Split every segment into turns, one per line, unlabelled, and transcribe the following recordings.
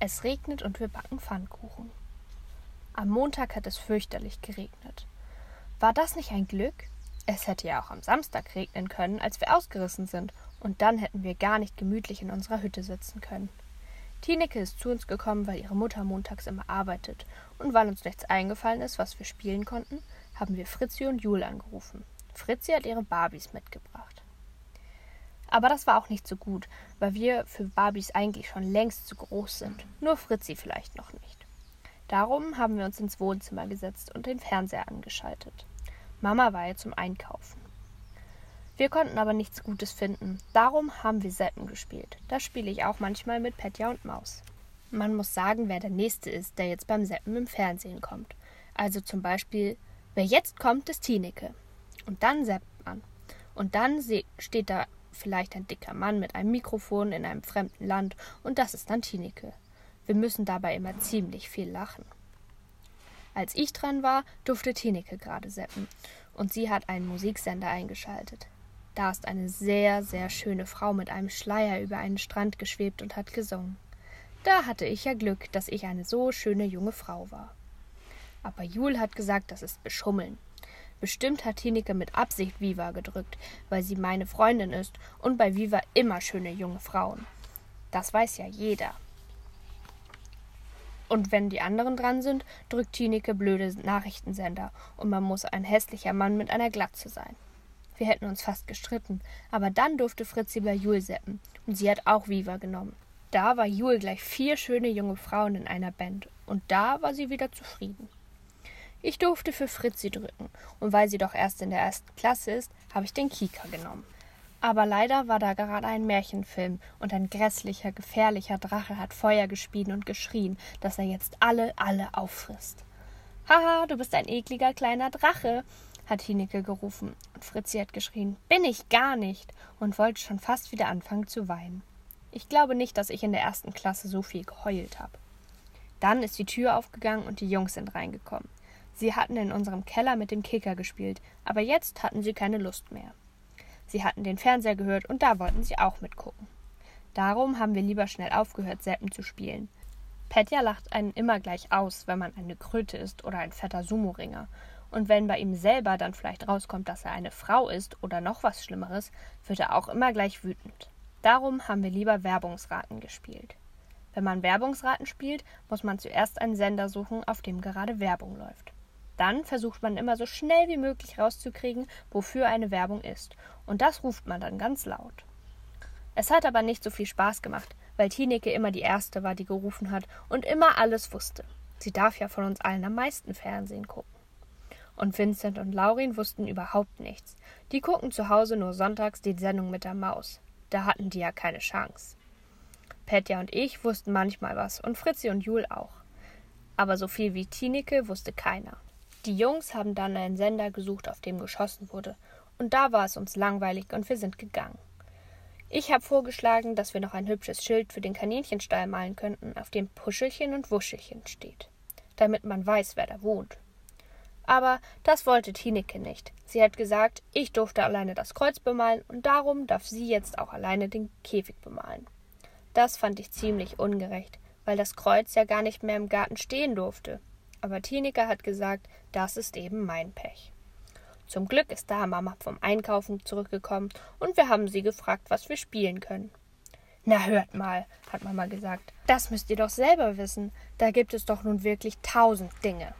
Es regnet und wir backen Pfannkuchen. Am Montag hat es fürchterlich geregnet. War das nicht ein Glück? Es hätte ja auch am Samstag regnen können, als wir ausgerissen sind, und dann hätten wir gar nicht gemütlich in unserer Hütte sitzen können. Tineke ist zu uns gekommen, weil ihre Mutter montags immer arbeitet, und weil uns nichts eingefallen ist, was wir spielen konnten, haben wir Fritzi und Jul angerufen. Fritzi hat ihre Barbies mitgebracht. Aber das war auch nicht so gut, weil wir für Barbies eigentlich schon längst zu groß sind, nur Fritzi vielleicht noch nicht. Darum haben wir uns ins Wohnzimmer gesetzt und den Fernseher angeschaltet. Mama war ja zum Einkaufen. Wir konnten aber nichts Gutes finden. Darum haben wir Seppen gespielt. Da spiele ich auch manchmal mit Petja und Maus. Man muss sagen, wer der Nächste ist, der jetzt beim Seppen im Fernsehen kommt. Also zum Beispiel, wer jetzt kommt, ist Tineke. Und dann seppt man. Und dann steht da vielleicht ein dicker Mann mit einem Mikrofon in einem fremden Land und das ist dann Tineke. Wir müssen dabei immer ziemlich viel lachen. Als ich dran war, durfte Tineke gerade seppen und sie hat einen Musiksender eingeschaltet. Da ist eine sehr, sehr schöne Frau mit einem Schleier über einen Strand geschwebt und hat gesungen. Da hatte ich ja Glück, dass ich eine so schöne junge Frau war. Aber Jul hat gesagt, das ist Beschummeln. Bestimmt hat Tineke mit Absicht Viva gedrückt, weil sie meine Freundin ist und bei Viva immer schöne junge Frauen. Das weiß ja jeder. Und wenn die anderen dran sind, drückt Tineke blöde Nachrichtensender und man muss ein hässlicher Mann mit einer Glatze sein. Wir hätten uns fast gestritten, aber dann durfte Fritzi bei Jul seppen und sie hat auch Viva genommen. Da war Jul gleich vier schöne junge Frauen in einer Band und da war sie wieder zufrieden. Ich durfte für Fritzi drücken und weil sie doch erst in der ersten Klasse ist, habe ich den Kika genommen. Aber leider war da gerade ein Märchenfilm und ein grässlicher, gefährlicher Drache hat Feuer gespien und geschrien, dass er jetzt alle, alle auffrisst. Haha, du bist ein ekliger kleiner Drache, hat Hineke gerufen, und Fritzi hat geschrien, bin ich gar nicht, und wollte schon fast wieder anfangen zu weinen. Ich glaube nicht, dass ich in der ersten Klasse so viel geheult habe. Dann ist die Tür aufgegangen und die Jungs sind reingekommen. Sie hatten in unserem Keller mit dem Kicker gespielt, aber jetzt hatten sie keine Lust mehr. Sie hatten den Fernseher gehört und da wollten sie auch mitgucken. Darum haben wir lieber schnell aufgehört, Seppen zu spielen. Petja lacht einen immer gleich aus, wenn man eine Kröte ist oder ein fetter Sumo-Ringer. Und wenn bei ihm selber dann vielleicht rauskommt, dass er eine Frau ist oder noch was Schlimmeres, wird er auch immer gleich wütend. Darum haben wir lieber Werbungsraten gespielt. Wenn man Werbungsraten spielt, muss man zuerst einen Sender suchen, auf dem gerade Werbung läuft. Dann versucht man immer so schnell wie möglich rauszukriegen, wofür eine Werbung ist. Und das ruft man dann ganz laut. Es hat aber nicht so viel Spaß gemacht, weil Tineke immer die Erste war, die gerufen hat und immer alles wusste. Sie darf ja von uns allen am meisten Fernsehen gucken. Und Vincent und Laurin wussten überhaupt nichts. Die gucken zu Hause nur sonntags die Sendung mit der Maus. Da hatten die ja keine Chance. Petja und ich wussten manchmal was und Fritzi und Jul auch. Aber so viel wie Tineke wusste keiner. Die Jungs haben dann einen Sender gesucht, auf dem geschossen wurde, und da war es uns langweilig und wir sind gegangen. Ich habe vorgeschlagen, dass wir noch ein hübsches Schild für den Kaninchenstall malen könnten, auf dem Puschelchen und Wuschelchen steht, damit man weiß, wer da wohnt. Aber das wollte Tineke nicht. Sie hat gesagt, ich durfte alleine das Kreuz bemalen und darum darf sie jetzt auch alleine den Käfig bemalen. Das fand ich ziemlich ungerecht, weil das Kreuz ja gar nicht mehr im Garten stehen durfte. Aber Tineke hat gesagt, das ist eben mein Pech. Zum Glück ist da Mama vom Einkaufen zurückgekommen und wir haben sie gefragt, was wir spielen können. Na hört mal, hat Mama gesagt, das müsst ihr doch selber wissen. Da gibt es doch nun wirklich tausend Dinge.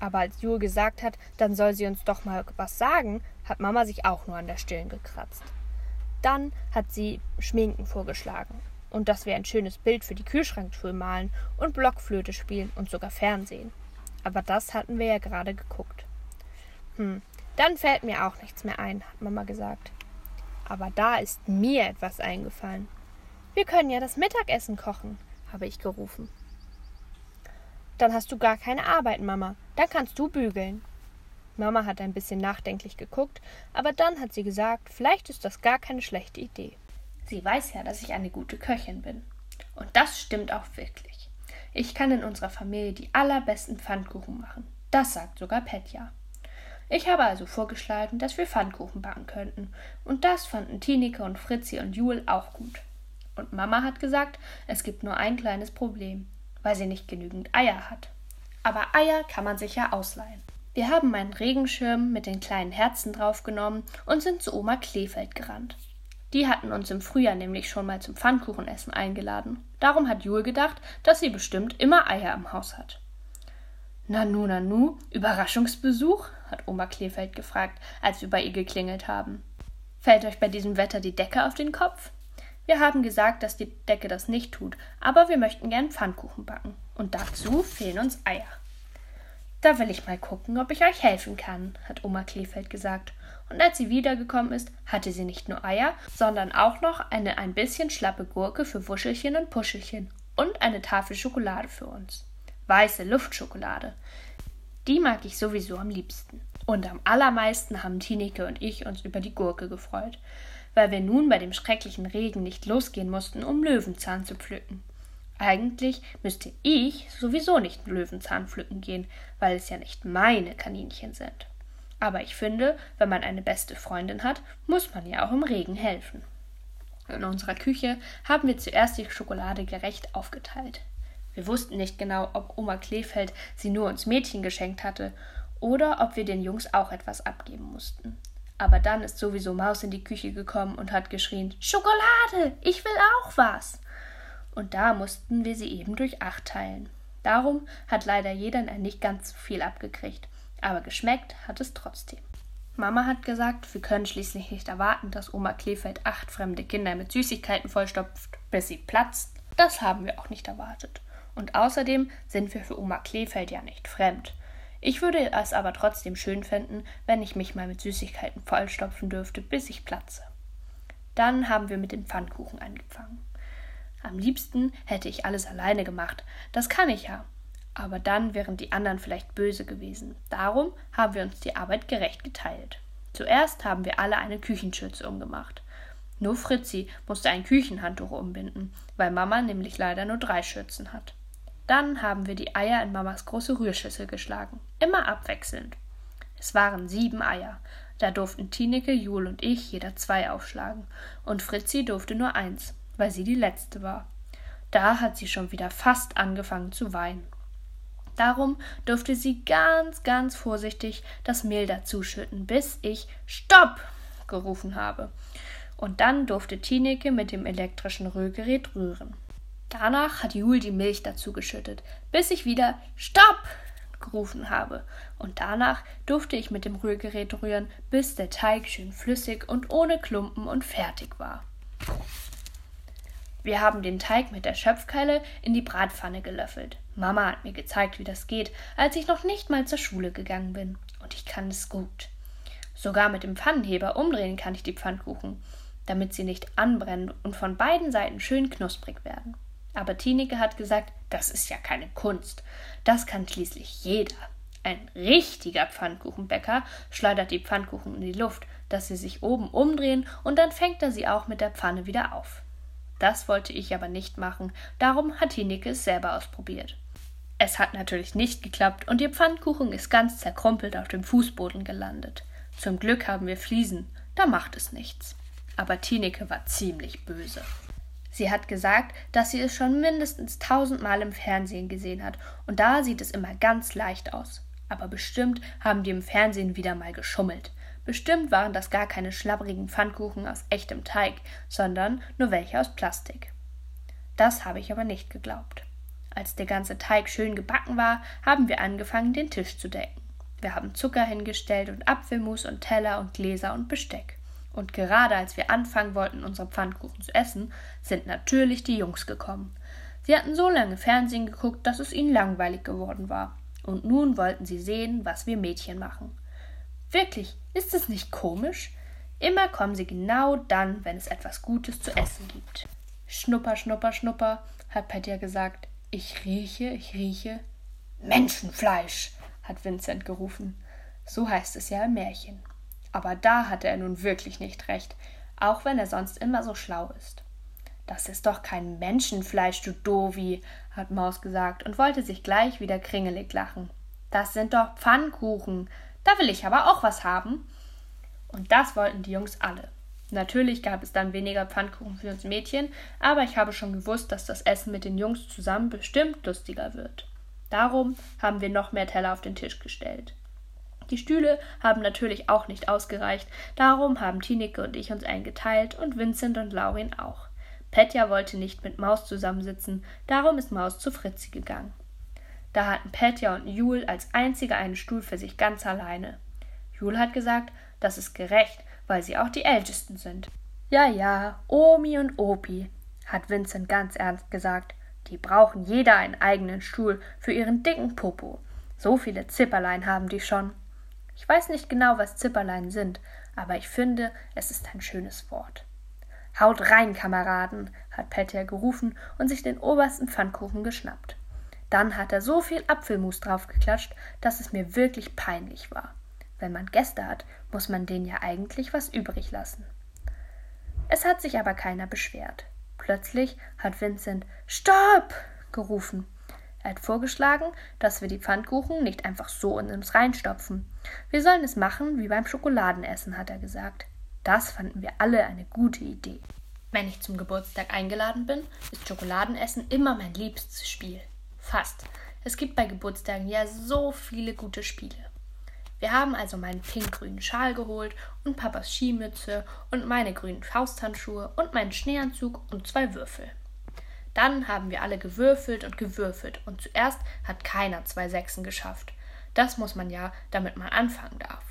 Aber als Jule gesagt hat, dann soll sie uns doch mal was sagen, hat Mama sich auch nur an der Stirn gekratzt. Dann hat sie Schminken vorgeschlagen und dass wir ein schönes Bild für die Kühlschranktür malen und Blockflöte spielen und sogar Fernsehen. Aber das hatten wir ja gerade geguckt. Hm, dann fällt mir auch nichts mehr ein, hat Mama gesagt. Aber da ist mir etwas eingefallen. Wir können ja das Mittagessen kochen, habe ich gerufen. Dann hast du gar keine Arbeit, Mama. Dann kannst du bügeln. Mama hat ein bisschen nachdenklich geguckt, aber dann hat sie gesagt, vielleicht ist das gar keine schlechte Idee. Sie weiß ja, dass ich eine gute Köchin bin. Und das stimmt auch wirklich. Ich kann in unserer Familie die allerbesten Pfannkuchen machen. Das sagt sogar Petja. Ich habe also vorgeschlagen, dass wir Pfannkuchen backen könnten, und das fanden Tineke und Fritzi und Jul auch gut. Und Mama hat gesagt, es gibt nur ein kleines Problem, weil sie nicht genügend Eier hat. Aber Eier kann man sich ja ausleihen. Wir haben meinen Regenschirm mit den kleinen Herzen draufgenommen und sind zu Oma Kleefeld gerannt. Die hatten uns im Frühjahr nämlich schon mal zum Pfannkuchenessen eingeladen. Darum hat Jul gedacht, dass sie bestimmt immer Eier im Haus hat. Nanu, nanu, Überraschungsbesuch? hat Oma Kleefeld gefragt, als wir bei ihr geklingelt haben. Fällt euch bei diesem Wetter die Decke auf den Kopf? Wir haben gesagt, dass die Decke das nicht tut, aber wir möchten gern Pfannkuchen backen. Und dazu fehlen uns Eier. Da will ich mal gucken, ob ich euch helfen kann, hat Oma Kleefeld gesagt. Und als sie wiedergekommen ist, hatte sie nicht nur Eier, sondern auch noch eine ein bisschen schlappe Gurke für Wuschelchen und Puschelchen und eine Tafel Schokolade für uns. Weiße Luftschokolade. Die mag ich sowieso am liebsten. Und am allermeisten haben Tineke und ich uns über die Gurke gefreut, weil wir nun bei dem schrecklichen Regen nicht losgehen mussten, um Löwenzahn zu pflücken. Eigentlich müsste ich sowieso nicht Löwenzahn pflücken gehen, weil es ja nicht meine Kaninchen sind. Aber ich finde, wenn man eine beste Freundin hat, muss man ja auch im Regen helfen. In unserer Küche haben wir zuerst die Schokolade gerecht aufgeteilt. Wir wussten nicht genau, ob Oma Kleefeld sie nur uns Mädchen geschenkt hatte oder ob wir den Jungs auch etwas abgeben mussten. Aber dann ist sowieso Maus in die Küche gekommen und hat geschrien Schokolade, ich will auch was. Und da mussten wir sie eben durch acht teilen. Darum hat leider jeder nicht ganz so viel abgekriegt, aber geschmeckt hat es trotzdem. Mama hat gesagt, wir können schließlich nicht erwarten, dass Oma Kleefeld acht fremde Kinder mit Süßigkeiten vollstopft, bis sie platzt. Das haben wir auch nicht erwartet. Und außerdem sind wir für Oma Kleefeld ja nicht fremd. Ich würde es aber trotzdem schön finden, wenn ich mich mal mit Süßigkeiten vollstopfen dürfte, bis ich platze. Dann haben wir mit dem Pfannkuchen angefangen. Am liebsten hätte ich alles alleine gemacht, das kann ich ja. Aber dann wären die anderen vielleicht böse gewesen. Darum haben wir uns die Arbeit gerecht geteilt. Zuerst haben wir alle eine Küchenschürze umgemacht. Nur Fritzi musste ein Küchenhandtuch umbinden, weil Mama nämlich leider nur drei Schürzen hat. Dann haben wir die Eier in Mamas große Rührschüssel geschlagen, immer abwechselnd. Es waren sieben Eier. Da durften Tineke, Jul und ich jeder zwei aufschlagen, und Fritzi durfte nur eins, weil sie die letzte war. Da hat sie schon wieder fast angefangen zu weinen. Darum durfte sie ganz, ganz vorsichtig das Mehl dazuschütten, bis ich Stopp gerufen habe. Und dann durfte Tineke mit dem elektrischen Rührgerät rühren. Danach hat Jul die Milch dazu geschüttet, bis ich wieder Stopp gerufen habe. Und danach durfte ich mit dem Rührgerät rühren, bis der Teig schön flüssig und ohne Klumpen und fertig war. Wir haben den Teig mit der Schöpfkeile in die Bratpfanne gelöffelt. Mama hat mir gezeigt, wie das geht, als ich noch nicht mal zur Schule gegangen bin. Und ich kann es gut. Sogar mit dem Pfannenheber umdrehen kann ich die Pfannkuchen, damit sie nicht anbrennen und von beiden Seiten schön knusprig werden. Aber Tineke hat gesagt, das ist ja keine Kunst. Das kann schließlich jeder. Ein richtiger Pfannkuchenbäcker schleudert die Pfannkuchen in die Luft, dass sie sich oben umdrehen und dann fängt er sie auch mit der Pfanne wieder auf. Das wollte ich aber nicht machen, darum hat Tineke es selber ausprobiert. Es hat natürlich nicht geklappt und ihr Pfannkuchen ist ganz zerkrumpelt auf dem Fußboden gelandet. Zum Glück haben wir Fliesen, da macht es nichts. Aber Tineke war ziemlich böse. Sie hat gesagt, dass sie es schon mindestens tausendmal im Fernsehen gesehen hat, und da sieht es immer ganz leicht aus. Aber bestimmt haben die im Fernsehen wieder mal geschummelt. Bestimmt waren das gar keine schlabbrigen Pfannkuchen aus echtem Teig, sondern nur welche aus Plastik. Das habe ich aber nicht geglaubt. Als der ganze Teig schön gebacken war, haben wir angefangen, den Tisch zu decken. Wir haben Zucker hingestellt und Apfelmus und Teller und Gläser und Besteck. Und gerade als wir anfangen wollten, unsere Pfannkuchen zu essen, sind natürlich die Jungs gekommen. Sie hatten so lange Fernsehen geguckt, dass es ihnen langweilig geworden war. Und nun wollten sie sehen, was wir Mädchen machen. Wirklich, ist es nicht komisch? Immer kommen sie genau dann, wenn es etwas Gutes zu essen gibt. Schnupper, schnupper, schnupper, hat Petja gesagt. Ich rieche, ich rieche. Menschenfleisch, hat Vincent gerufen. So heißt es ja im Märchen. Aber da hatte er nun wirklich nicht recht, auch wenn er sonst immer so schlau ist. Das ist doch kein Menschenfleisch, du Dovi, hat Maus gesagt und wollte sich gleich wieder kringelig lachen. Das sind doch Pfannkuchen. Da will ich aber auch was haben. Und das wollten die Jungs alle. Natürlich gab es dann weniger Pfannkuchen für uns Mädchen, aber ich habe schon gewusst, dass das Essen mit den Jungs zusammen bestimmt lustiger wird. Darum haben wir noch mehr Teller auf den Tisch gestellt. Die Stühle haben natürlich auch nicht ausgereicht, darum haben Tineke und ich uns eingeteilt und Vincent und Laurin auch. Petja wollte nicht mit Maus zusammensitzen, darum ist Maus zu Fritzi gegangen. Da hatten Petja und Jul als einzige einen Stuhl für sich ganz alleine. Jul hat gesagt, das ist gerecht, weil sie auch die Ältesten sind. Ja, ja, Omi und Opi, hat Vincent ganz ernst gesagt. Die brauchen jeder einen eigenen Stuhl für ihren dicken Popo. So viele Zipperlein haben die schon. Ich weiß nicht genau, was Zipperlein sind, aber ich finde, es ist ein schönes Wort. Haut rein, Kameraden, hat Petja gerufen und sich den obersten Pfannkuchen geschnappt. Dann hat er so viel Apfelmus draufgeklatscht, dass es mir wirklich peinlich war. Wenn man Gäste hat, muss man denen ja eigentlich was übrig lassen. Es hat sich aber keiner beschwert. Plötzlich hat Vincent Stopp gerufen. Er hat vorgeschlagen, dass wir die Pfannkuchen nicht einfach so in uns reinstopfen. Wir sollen es machen wie beim Schokoladenessen, hat er gesagt. Das fanden wir alle eine gute Idee. Wenn ich zum Geburtstag eingeladen bin, ist Schokoladenessen immer mein liebstes Spiel. Fast. Es gibt bei Geburtstagen ja so viele gute Spiele. Wir haben also meinen pink-grünen Schal geholt und Papas Skimütze und meine grünen Fausthandschuhe und meinen Schneeanzug und zwei Würfel. Dann haben wir alle gewürfelt und gewürfelt und zuerst hat keiner zwei Sechsen geschafft. Das muss man ja, damit man anfangen darf.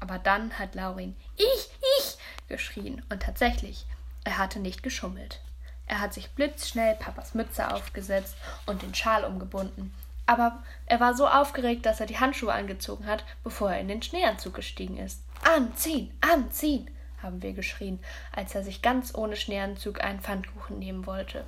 Aber dann hat Laurin Ich, ich geschrien und tatsächlich, er hatte nicht geschummelt. Er hat sich blitzschnell Papas Mütze aufgesetzt und den Schal umgebunden. Aber er war so aufgeregt, dass er die Handschuhe angezogen hat, bevor er in den Schneeanzug gestiegen ist. Anziehen, anziehen, haben wir geschrien, als er sich ganz ohne Schneeanzug einen Pfannkuchen nehmen wollte.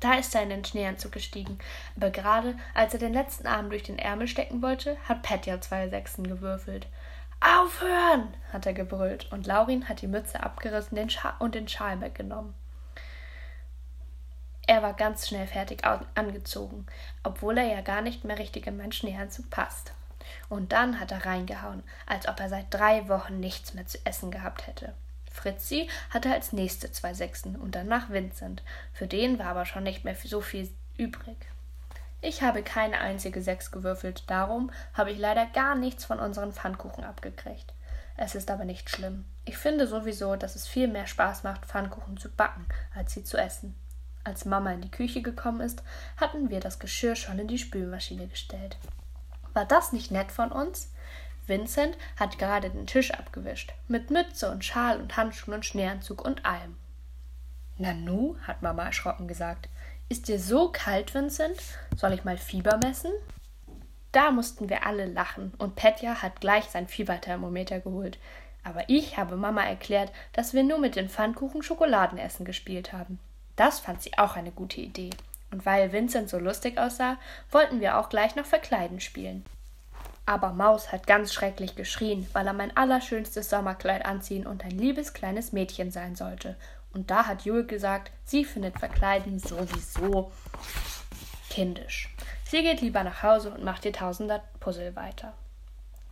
Da ist er in den Schneeanzug gestiegen, aber gerade als er den letzten Arm durch den Ärmel stecken wollte, hat Petja zwei Sechsen gewürfelt. Aufhören! hat er gebrüllt, und Laurin hat die Mütze abgerissen den und den Schal weggenommen. Er war ganz schnell fertig angezogen, obwohl er ja gar nicht mehr richtig in meinen Schneeanzug passt. Und dann hat er reingehauen, als ob er seit drei Wochen nichts mehr zu essen gehabt hätte. Fritzi hatte als nächste zwei Sechsen und danach Vincent. Für den war aber schon nicht mehr so viel übrig. Ich habe keine einzige Sechs gewürfelt, darum habe ich leider gar nichts von unseren Pfannkuchen abgekriegt. Es ist aber nicht schlimm. Ich finde sowieso, dass es viel mehr Spaß macht, Pfannkuchen zu backen, als sie zu essen. Als Mama in die Küche gekommen ist, hatten wir das Geschirr schon in die Spülmaschine gestellt. War das nicht nett von uns? Vincent hat gerade den Tisch abgewischt, mit Mütze und Schal und Handschuhen und Schneeanzug und allem. Nanu, hat Mama erschrocken gesagt. Ist dir so kalt, Vincent? Soll ich mal Fieber messen? Da mussten wir alle lachen und Petja hat gleich sein Fieberthermometer geholt. Aber ich habe Mama erklärt, dass wir nur mit den Pfannkuchen Schokoladenessen gespielt haben. Das fand sie auch eine gute Idee. Und weil Vincent so lustig aussah, wollten wir auch gleich noch Verkleiden spielen. Aber Maus hat ganz schrecklich geschrien, weil er mein allerschönstes Sommerkleid anziehen und ein liebes kleines Mädchen sein sollte. Und da hat Jule gesagt, sie findet Verkleiden sowieso kindisch. Sie geht lieber nach Hause und macht ihr Tausender Puzzle weiter.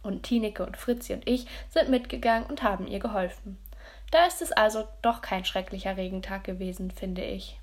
Und Tineke und Fritzi und ich sind mitgegangen und haben ihr geholfen. Da ist es also doch kein schrecklicher Regentag gewesen, finde ich.